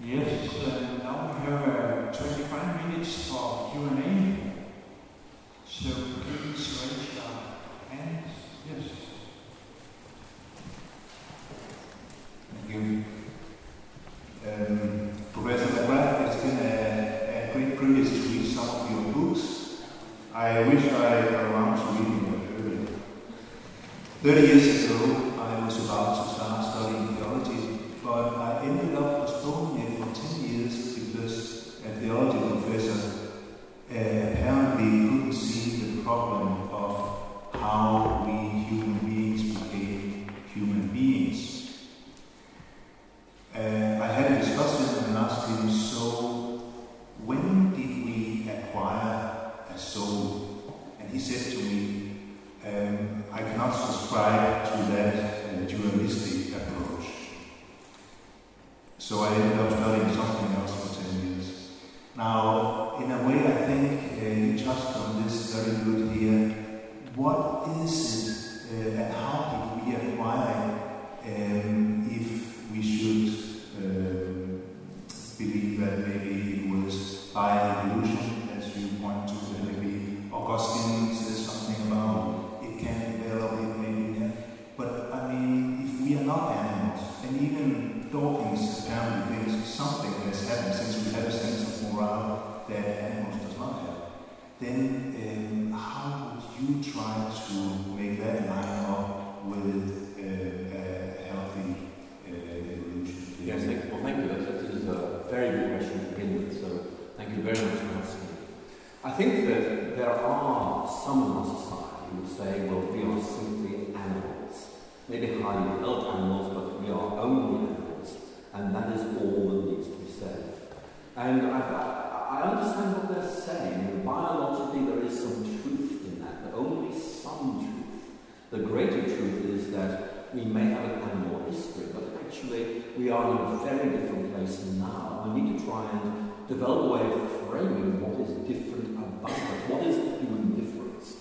Yes, uh, now we have uh, 25 minutes for Q&A. So please raise your hand. Yes. Thank you. Um, Professor McGrath, it's been a, a great privilege to read some of your books. I wish I were around to read them earlier. Thirty years then um, how would you try to make that line up with uh, a healthy uh, evolution? Yes, thank, well, thank you. That, is a very good question to begin with, so thank you very much for asking. I think that there are some in our society who would say, well, we are simply animals. Maybe highly developed animals, but we are only animals, and that is all that needs to be said. And I, I, I understand what they're saying. Biologically, there is some truth in that, but only some truth. The greater truth is that we may have an animal history, but actually we are in a very different place now. We need to try and develop a way of framing what is different about us. What is the human difference?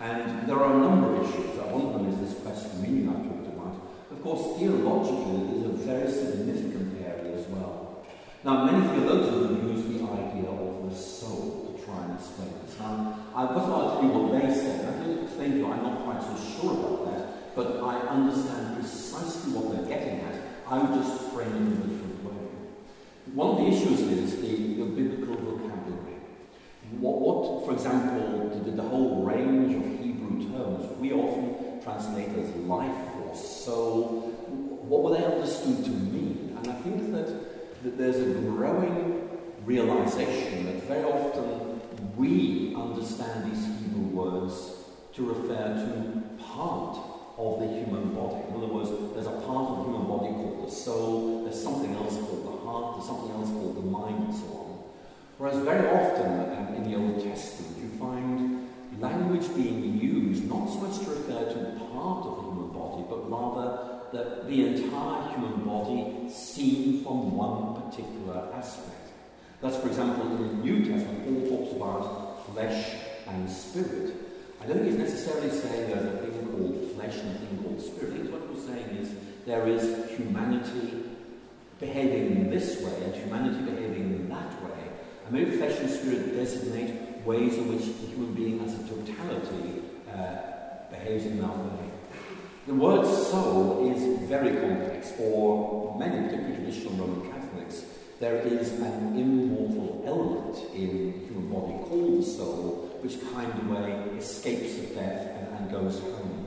And there are a number of issues. One of them is this quest meaning I talked about. Of course, theologically, it is a very significant area as well. Now, many theologians used the idea of the soul try and explain this. Now, I, first of all, I'll tell you what they say. I can explain to you, I'm not quite so sure about that, but I understand precisely what they're getting at. I would just frame it in a different way. One of the issues is the, the biblical vocabulary. What, what, for example, the, the whole range of Hebrew terms, we often translate as life or soul. What were they understood to mean? And I think that, that there's a growing realization that very often we understand these Hebrew words to refer to part of the human body. In other words, there's a part of the human body called the soul, there's something else called the heart, there's something else called the mind, and so on. Whereas very often um, in the Old Testament, you find language being used not so much to refer to part of the human body, but rather the, the entire human body seen from one particular aspect. Thus, for example, in the New Testament, Paul talks about flesh and spirit. I don't think he's necessarily saying there's a thing called flesh and a thing called spirit. Think what he's saying is there is humanity behaving in this way and humanity behaving in that way. And maybe flesh and spirit designate ways in which the human being as a totality uh, behaves in that way. The word soul is very complex. For many, particularly traditional Roman Catholics, there is an immortal element in the human body called the soul, which kind of way escapes death and, and goes home.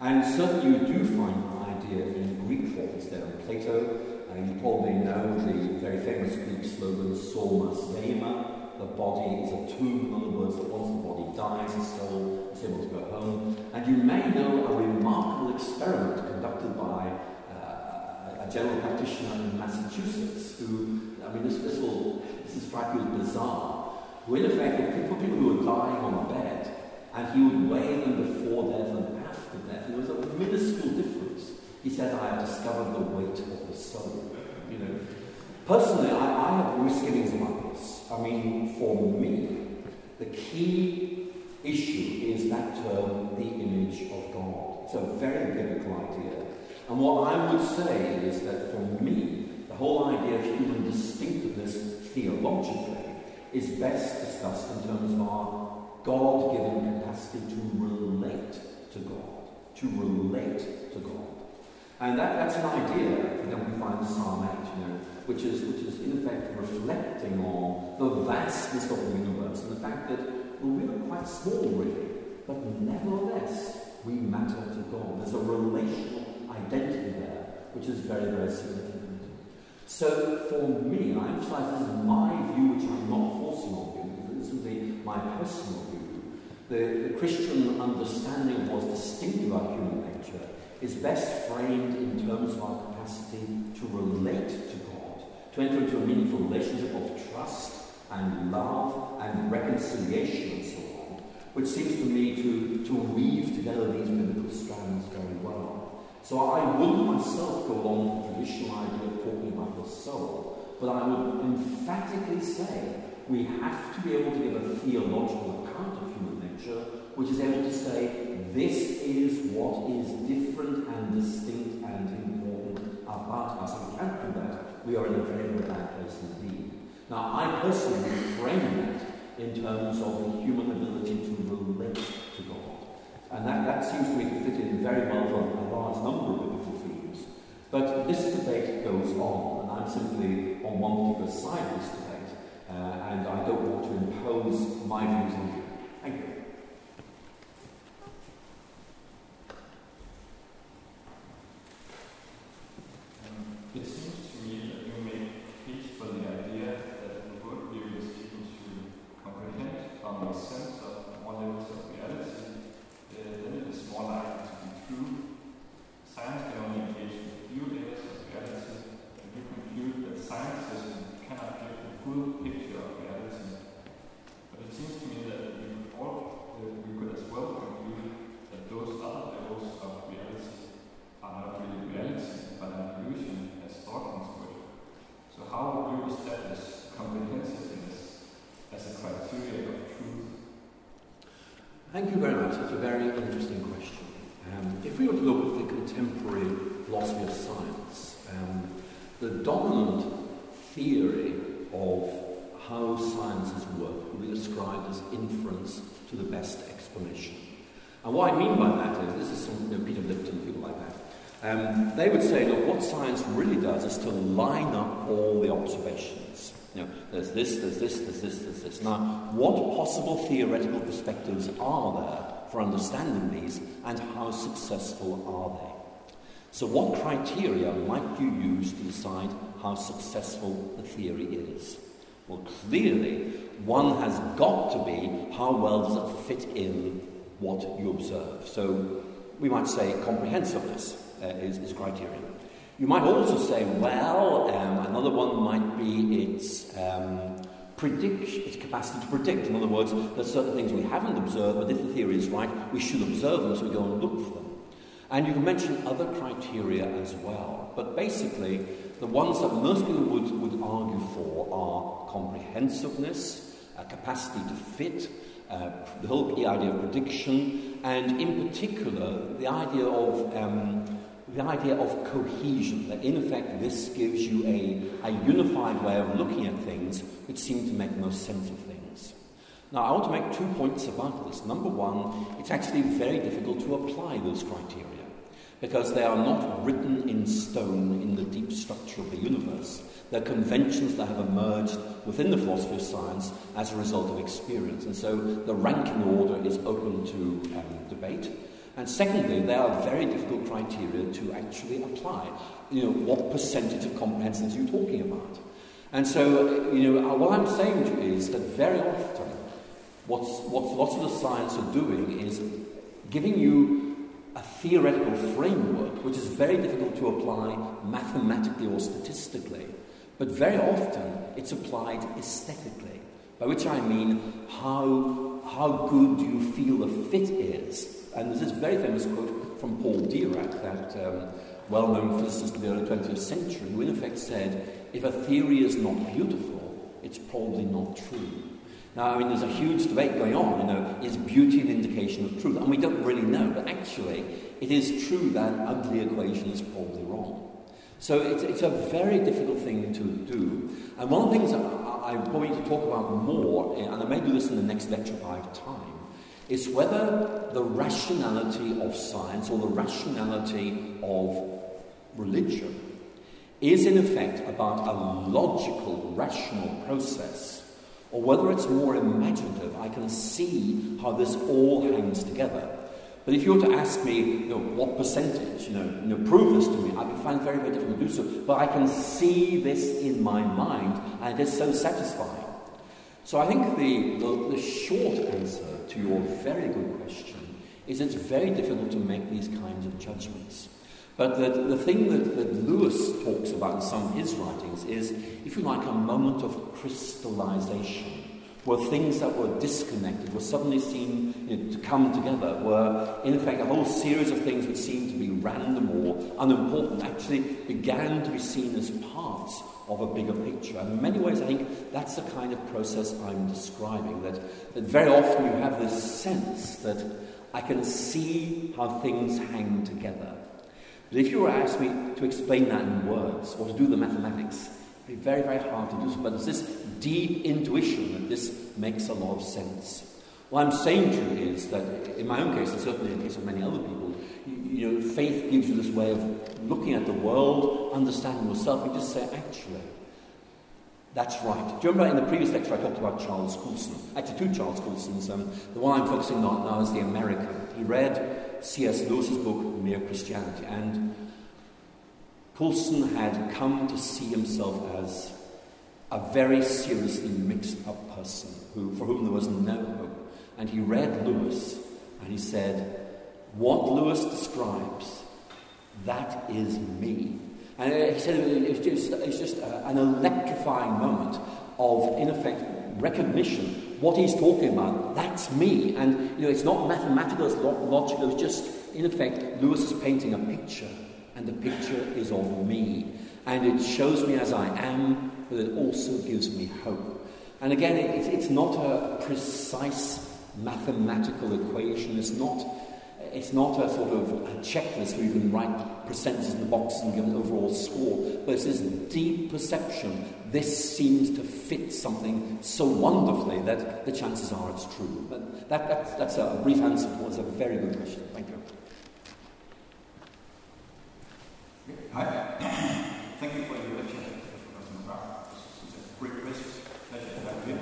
And certainly you do find the idea in Greek thought. There in Plato. Uh, you probably know the very famous Greek slogan, Soma Sema, the body is a tomb. In other words, that once the body dies, the soul is able to go home. And you may know a remarkable experiment conducted by uh, a general practitioner in Massachusetts who, I mean, this, this will this is strike as bizarre, who in effect would people, people who were dying on a bed, and he would weigh them before death and after death. There was a minuscule difference. He said, I have discovered the weight of the soul. You know, personally, I, I have misgivings about this. I mean, for me, the key issue is that term, the image of God. It's a very biblical idea. And what I would say is that for me, the whole idea of human distinctiveness theologically is best discussed in terms of our God given capacity to relate to God. To relate to God. And that, that's an idea that we find in Psalm 8, you know, which is, which is in effect reflecting on the vastness of the universe and the fact that well, we are quite small, really, but nevertheless, we matter to God. There's a relational identity there, which is very, very significant. So for me, I emphasize this is my view, which I'm not forcing on you, this is the, my personal view. The, the Christian understanding of what's distinctive about human nature is best framed in terms of our capacity to relate to God, to enter into a meaningful relationship of trust and love and reconciliation and so on, which seems to me to, to weave together these biblical strands very well. So I wouldn't myself go along with the traditional idea of talking about the soul, but I would emphatically say we have to be able to give a theological account of human nature, which is able to say this is what is different and distinct and important about us. We can't do that, we are in a very, very bad place indeed. Now, I personally frame that in terms of the human ability to relate to God. And that, that seems to me to fit in very well for a large number of biblical themes. But this debate goes on, and I'm simply on one particular side of this debate, uh, and I don't want to impose my views on you. Thank you. Thank you very much. It's a very interesting question. Um, if we were to look at the contemporary philosophy of science, um, the dominant theory of how sciences work would be described as inference to the best explanation. And what I mean by that is, this is some, you know, Peter Lipton, people like that, um, they would say, look, what science really does is to line up all the observations. You know, there's this, there's this, there's this, there's this. Now, what possible theoretical perspectives are there for understanding these, and how successful are they? So, what criteria might you use to decide how successful the theory is? Well, clearly, one has got to be how well does it fit in what you observe. So, we might say comprehensiveness uh, is, is criterion. You might also say, well, um, another one might be its um, predict, its capacity to predict. In other words, there's certain things we haven't observed, but if the theory is right, we should observe them, so we go and look for them. And you can mention other criteria as well. But basically, the ones that most people would, would argue for are comprehensiveness, a capacity to fit, uh, the whole idea of prediction, and in particular, the idea of um, the idea of cohesion, that in effect this gives you a, a unified way of looking at things which seem to make most sense of things. Now, I want to make two points about this. Number one, it's actually very difficult to apply those criteria because they are not written in stone in the deep structure of the universe. They're conventions that have emerged within the philosophy of science as a result of experience. And so the ranking order is open to um, debate. And secondly, there are very difficult criteria to actually apply. You know, what percentage of comprehension are you talking about? And so, you know, uh, what I'm saying to you is that very often, what's, what lots of the science are doing is giving you a theoretical framework which is very difficult to apply mathematically or statistically. But very often, it's applied aesthetically, by which I mean how, how good do you feel the fit is and there's this very famous quote from Paul Dirac, that um, well known physicist of the early 20th century, who in effect said, if a theory is not beautiful, it's probably not true. Now, I mean, there's a huge debate going on, you know, is beauty an indication of truth? And we don't really know, but actually, it is true that ugly equation is probably wrong. So it's, it's a very difficult thing to do. And one of the things I, I, I'm going to talk about more, and I may do this in the next lecture if I have time, is whether the rationality of science or the rationality of religion is in effect about a logical, rational process, or whether it's more imaginative. I can see how this all hangs together. But if you were to ask me, you know, what percentage, you know, you know, prove this to me, I would find very, very difficult to do so. But I can see this in my mind, and it is so satisfying. So I think the, the, the short answer to your very good question is it's very difficult to make these kinds of judgments. But the, the thing that, that Lewis talks about in some of his writings is, if you like, a moment of crystallization, where things that were disconnected were suddenly seen you know, to come together, where, in effect, a whole series of things which seemed to be random or unimportant actually began to be seen as parts of a bigger picture. And in many ways, I think that's the kind of process I'm describing, that, that very often you have this sense that I can see how things hang together. But if you were asked me to explain that in words or to do the mathematics, it'd be very, very hard to do so. But it's this deep intuition that this makes a lot of sense. What I'm saying to you is that, in my own case, and certainly in the case of many other people, you, know, faith gives you this way of looking at the world, understanding yourself, and just say, actually, that's right. Do you remember in the previous lecture I talked about Charles Colson? Actually, two Charles Colsons. Um, the one I'm focusing on now is the American. He read C.S. Lewis's book, Mere Christianity. And Colson had come to see himself as a very seriously mixed up person who, for whom there was no hope. And he read Lewis and he said, What Lewis describes, that is me. And uh, he said it's just, just an electrifying moment of, in effect, recognition what he's talking about, that's me. And you know, it's not mathematical, it's not logical, it's just, in effect, Lewis is painting a picture, and the picture is of me. And it shows me as I am, but it also gives me hope. And again, it, it's not a precise mathematical equation, it's not it's not a sort of a checklist where you can write percentages in the boxes and give an overall score, but it's this deep perception. This seems to fit something so wonderfully that the chances are it's true. But that, that, that's a brief answer to a very good question. Thank you. Hi. Thank you for your lecture, Professor It's a great pleasure to have you.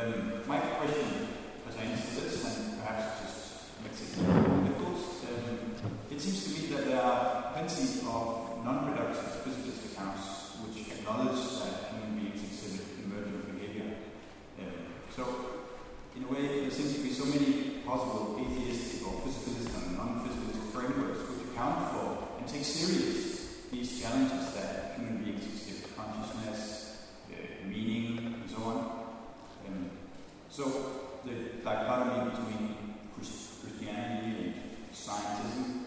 Um, my question pertains to this, and perhaps just makes it it seems to me that there are plenty of non-reductive physicalist accounts which acknowledge that human beings exhibit emergent behavior. Um, so, in a way, there seems to be so many possible atheistic or physicalist and non-physicalist frameworks which account for and take serious these challenges that human beings exhibit consciousness, uh, meaning, and so on. Um, so, the dichotomy between Christianity and scientism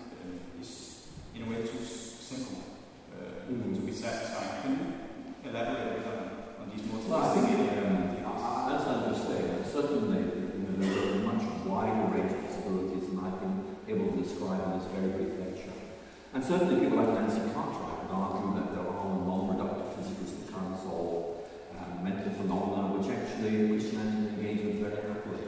is in a way too simple uh, mm. to be satisfying. Can you elaborate on, on these motives? Well, I think um, I, as I was saying, certainly you know, there are a much wider range of possibilities than I've been able to describe in this very brief lecture. And certainly people like Nancy Cartwright would argue that there are non-reductive physicalist accounts of um, mental phenomena which actually Christianity engages with very happily.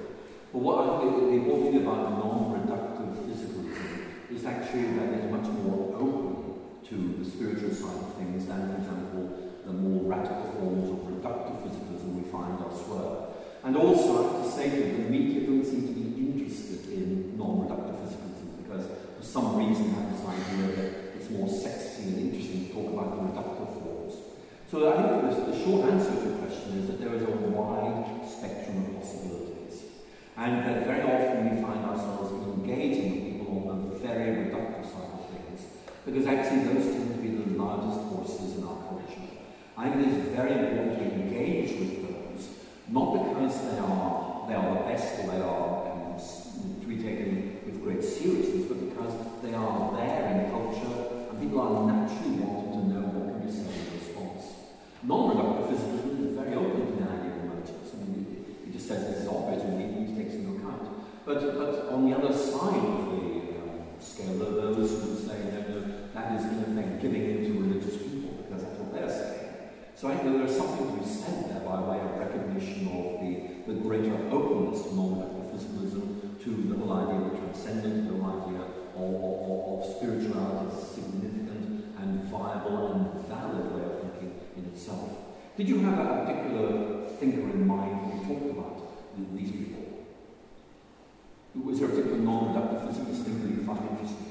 The important thing about non-reductive physicalism is actually that it's much more open to the spiritual side of things than, for example, the more radical forms of reductive physicalism we find elsewhere. And also, I have to say that the media don't seem to be interested in non-reductive physicalism because for some reason they have this idea that it's more sexy and interesting to talk about the reductive forms. So I think the short answer to the question is that there is a wide spectrum of possibilities. And that very often we find ourselves engaging with people on the very reductive side of things, because actually those tend to be the largest forces in our culture. I think it is very important to engage with those, not because they are they are the best or they are to be taken with great seriousness, but because they are there in culture and people are naturally wanting to know what can be said in response. Non-reductive physicalism is very open to the idea of emergence. I mean, it, it just says this is obvious and we need to take some account. But, uh, but on the other side of the uh, scale. There are those who say that uh, that is in effect giving into religious people, because that's what they're saying. So I think there is something to be said there by way of recognition of the, the greater openness to non-reductive physicalism, to the whole idea of the transcendent, the whole idea of, of, of spirituality as a significant and viable and valid way of thinking in itself. Did you have a particular thinker in mind when you talked about these people? teken name dat dit is die stem van die Vader is.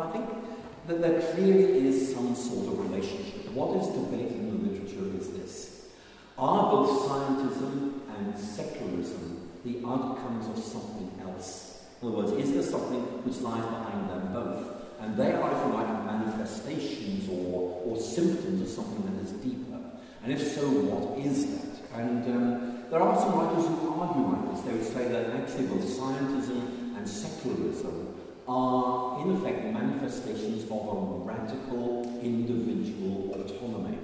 I think that there clearly is some sort of relationship. What is debated in the literature is this. Are both scientism and secularism the outcomes of something else? In other words, is there something which lies behind them both? And they are, if you like, manifestations or, or symptoms of something that is deeper. And if so, what is that? And um, there are some writers who argue like this. They would say that actually both scientism and secularism are in effect manifestations of a radical individual autonomy.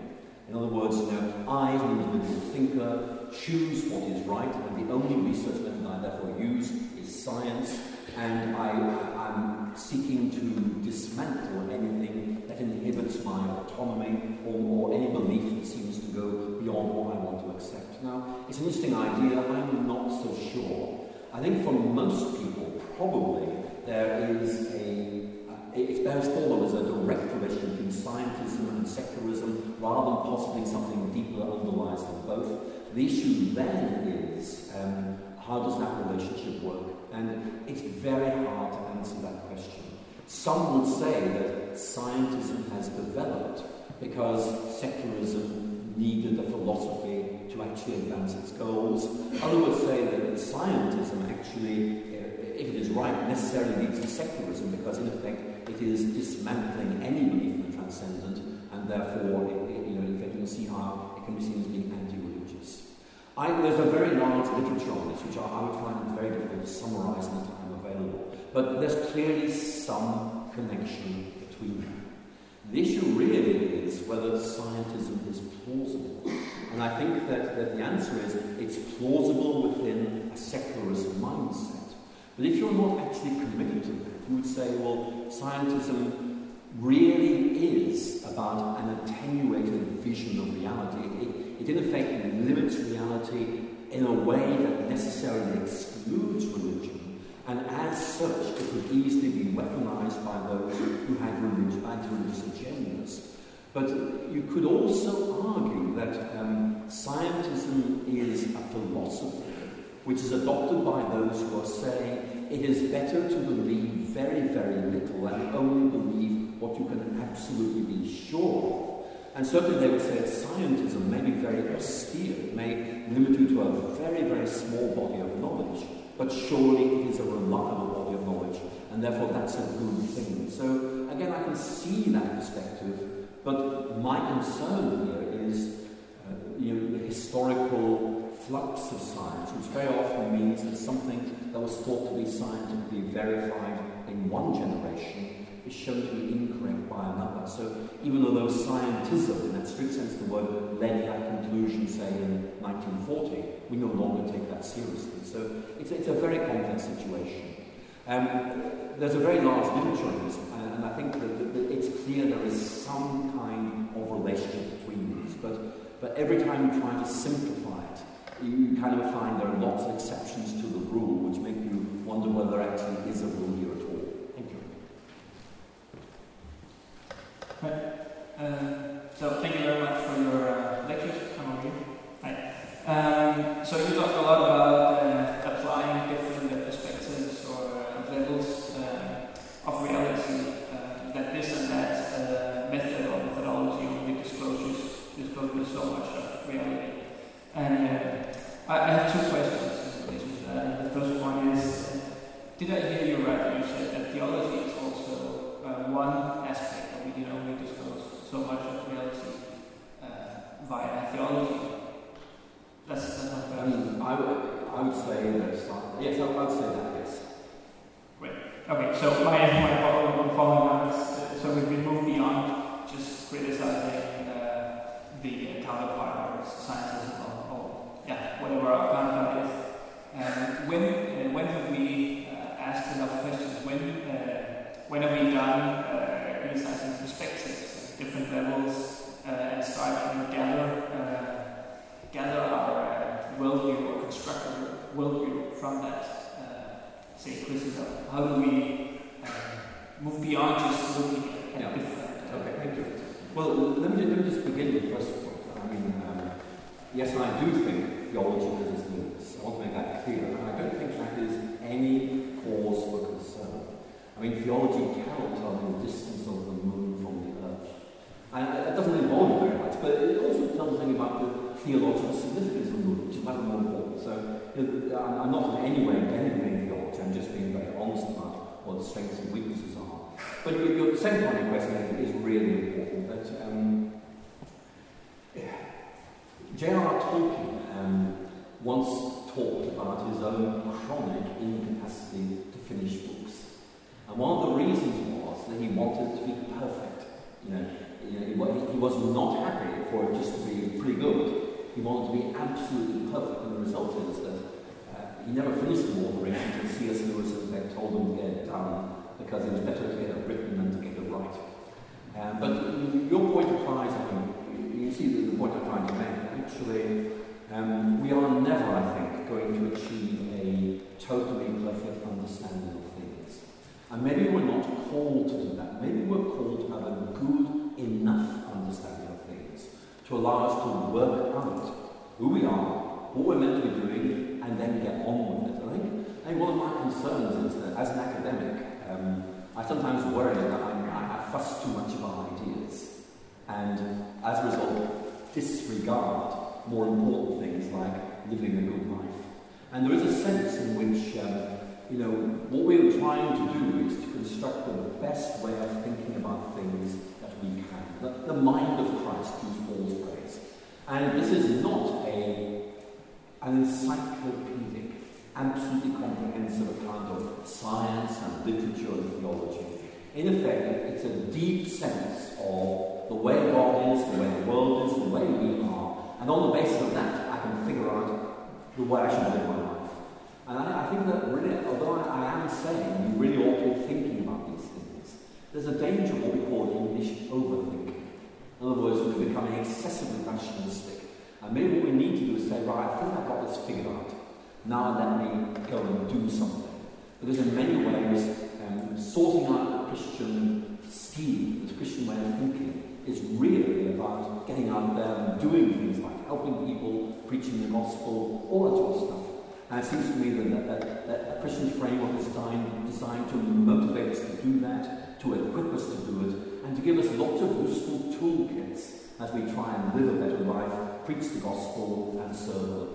In other words, you know, I, as an individual thinker, choose what is right, and the only research method I therefore use is science, and I, am seeking to dismantle anything that inhibits my autonomy or, or any belief that seems to go beyond what I want to accept. Now, it's an interesting idea, I'm not so sure. I think for most people, probably, there is a, it bears forward as a direct relation between scientism and secularism rather than possibly something deeper underlies them both. The issue then is um, how does that relationship work? And it's very hard to answer that question. Some would say that scientism has developed because secularism needed a philosophy to actually advance its goals. Others would say that scientism actually if it is right, necessarily leads to secularism because, in effect, it is dismantling any belief in the transcendent, and therefore, it, it, you know, in fact, you can see how it can be seen as being anti-religious. there's a very large literature on this, which I, I would find it very difficult to summarize in the time available. But there's clearly some connection between them. The issue really is whether scientism is plausible. And I think that, that the answer is it's plausible within a secularist mindset. But if you're not actually committed to that, you would say, well, scientism really is about an attenuated vision of reality. It, it, in effect limits reality in a way that necessarily excludes religion, and as such, it could easily be weaponized by those who had religious, anti-religious agendas. But you could also argue that um, scientism is a philosophy which is adopted by those who are saying it is better to believe very, very little and only believe what you can absolutely be sure of. And certainly they would say that scientism may be very austere, may limit you to a very, very small body of knowledge, but surely it is a reliable body of knowledge, and therefore that's a good thing. So again, I can see that perspective, but my concern here is uh, you know, the historical flux of science, which very often means that something that was thought to be scientifically verified in one generation is shown to be incorrect by another. So even though scientism, in that strict sense of the word, led that conclusion, say, in 1940, we no longer take that seriously. So it's, it's a very complex situation. Um, there's a very large literature on this, and, and I think that, that, it's clear there is some kind of relationship between these. But, but every time you try to simplify it, you kind of find there are lots of exceptions to the rule, which make you wonder whether there actually is a rule here at all. Thank Uh, so thank you very much for your uh, lectures. Come over Hi. Um, so you talked a lot about uh, applying different perspectives or uh, levels uh, of reality. Uh, that this and that method or methodology only discloses discloses so much of reality. And I, I, have two questions. the first one is: Did I hear you right? You said that theology is also one aspect that we can only disclose so much of reality uh, via theology. That's, that's my first. I mean, I would, I would say that, yes, I would say that, yes. Great. Okay, so my, my criticizing uh, the part, or sciences or, or, yeah, whatever our counterpart is. Um, when, uh, when have we uh, asked enough questions? When, uh, when have we done uh, criticizing perspectives, different levels, uh, and start to gather, uh, gather our uh, worldview or construct our worldview from that, uh, say, criticism. How do we uh, move beyond just looking at yeah. different? okay, thank you. Well, let me, let me just begin with the first point. I mean, um, yes, I do think theology limits. I want to make that clear. And I don't think that is any cause for concern. I mean, theology cannot tell the distance of the moon from the earth. And it doesn't involve you very much, but it also tells something about the theological significance of the moon, which is much more important. So you know, I'm not in any way denigrating theology, I'm just being very honest about what the strengths and weaknesses are. But your, second part of question, is really. That um, J.R.R. Tolkien um, once talked about his own chronic incapacity to finish books. And one of the reasons was that he wanted to be perfect. You know, you know he, he was not happy for it just to be pretty good. He wanted to be absolutely perfect, and the result is that uh, he never finished the Lord of the Rings until C.S. Lewis and told him to get it done because it was better to get it written than to get it right. Um, but your point applies, I mean, you see the, point I'm trying to make. Actually, um, we are never, I think, going to achieve a totally perfect understanding of things. and maybe we're not called to do that. Maybe we're called to have a good enough understanding of things to allow us to work out who we are, what we're meant to be doing, and then get on with it. I think, I think one of my concerns is that as an academic, um, I sometimes worry that I fuss too much about ideas, and as a result, disregard more important things like living a good life. And there is a sense in which um, you know, what we're trying to do is to construct the best way of thinking about things that we can. The, the mind of Christ, use Paul's. And this is not a, an encyclopedic, absolutely comprehensive account of science and literature and theology. In effect, it's a deep sense of the way God is, the way the world is, the way we are. And on the basis of that, I can figure out the way I should live my life. And I, I think that really, although I, I, am saying you really ought to be thinking about these things, there's a danger of what we call English overthinking. In other words, we're becoming excessively rationalistic. And maybe what we need to do is say, right, I think I've got this figured out. Now let me go and do something. Because in many ways, um, sorting out Christian scheme, the Christian way of thinking, is really about getting out there and doing things like helping people, preaching the gospel, all that sort of stuff. And it seems to me that, that, that a Christian framework is designed, designed to motivate us to do that, to equip us to do it, and to give us lots of useful toolkits as we try and live a better life, preach the gospel, and serve.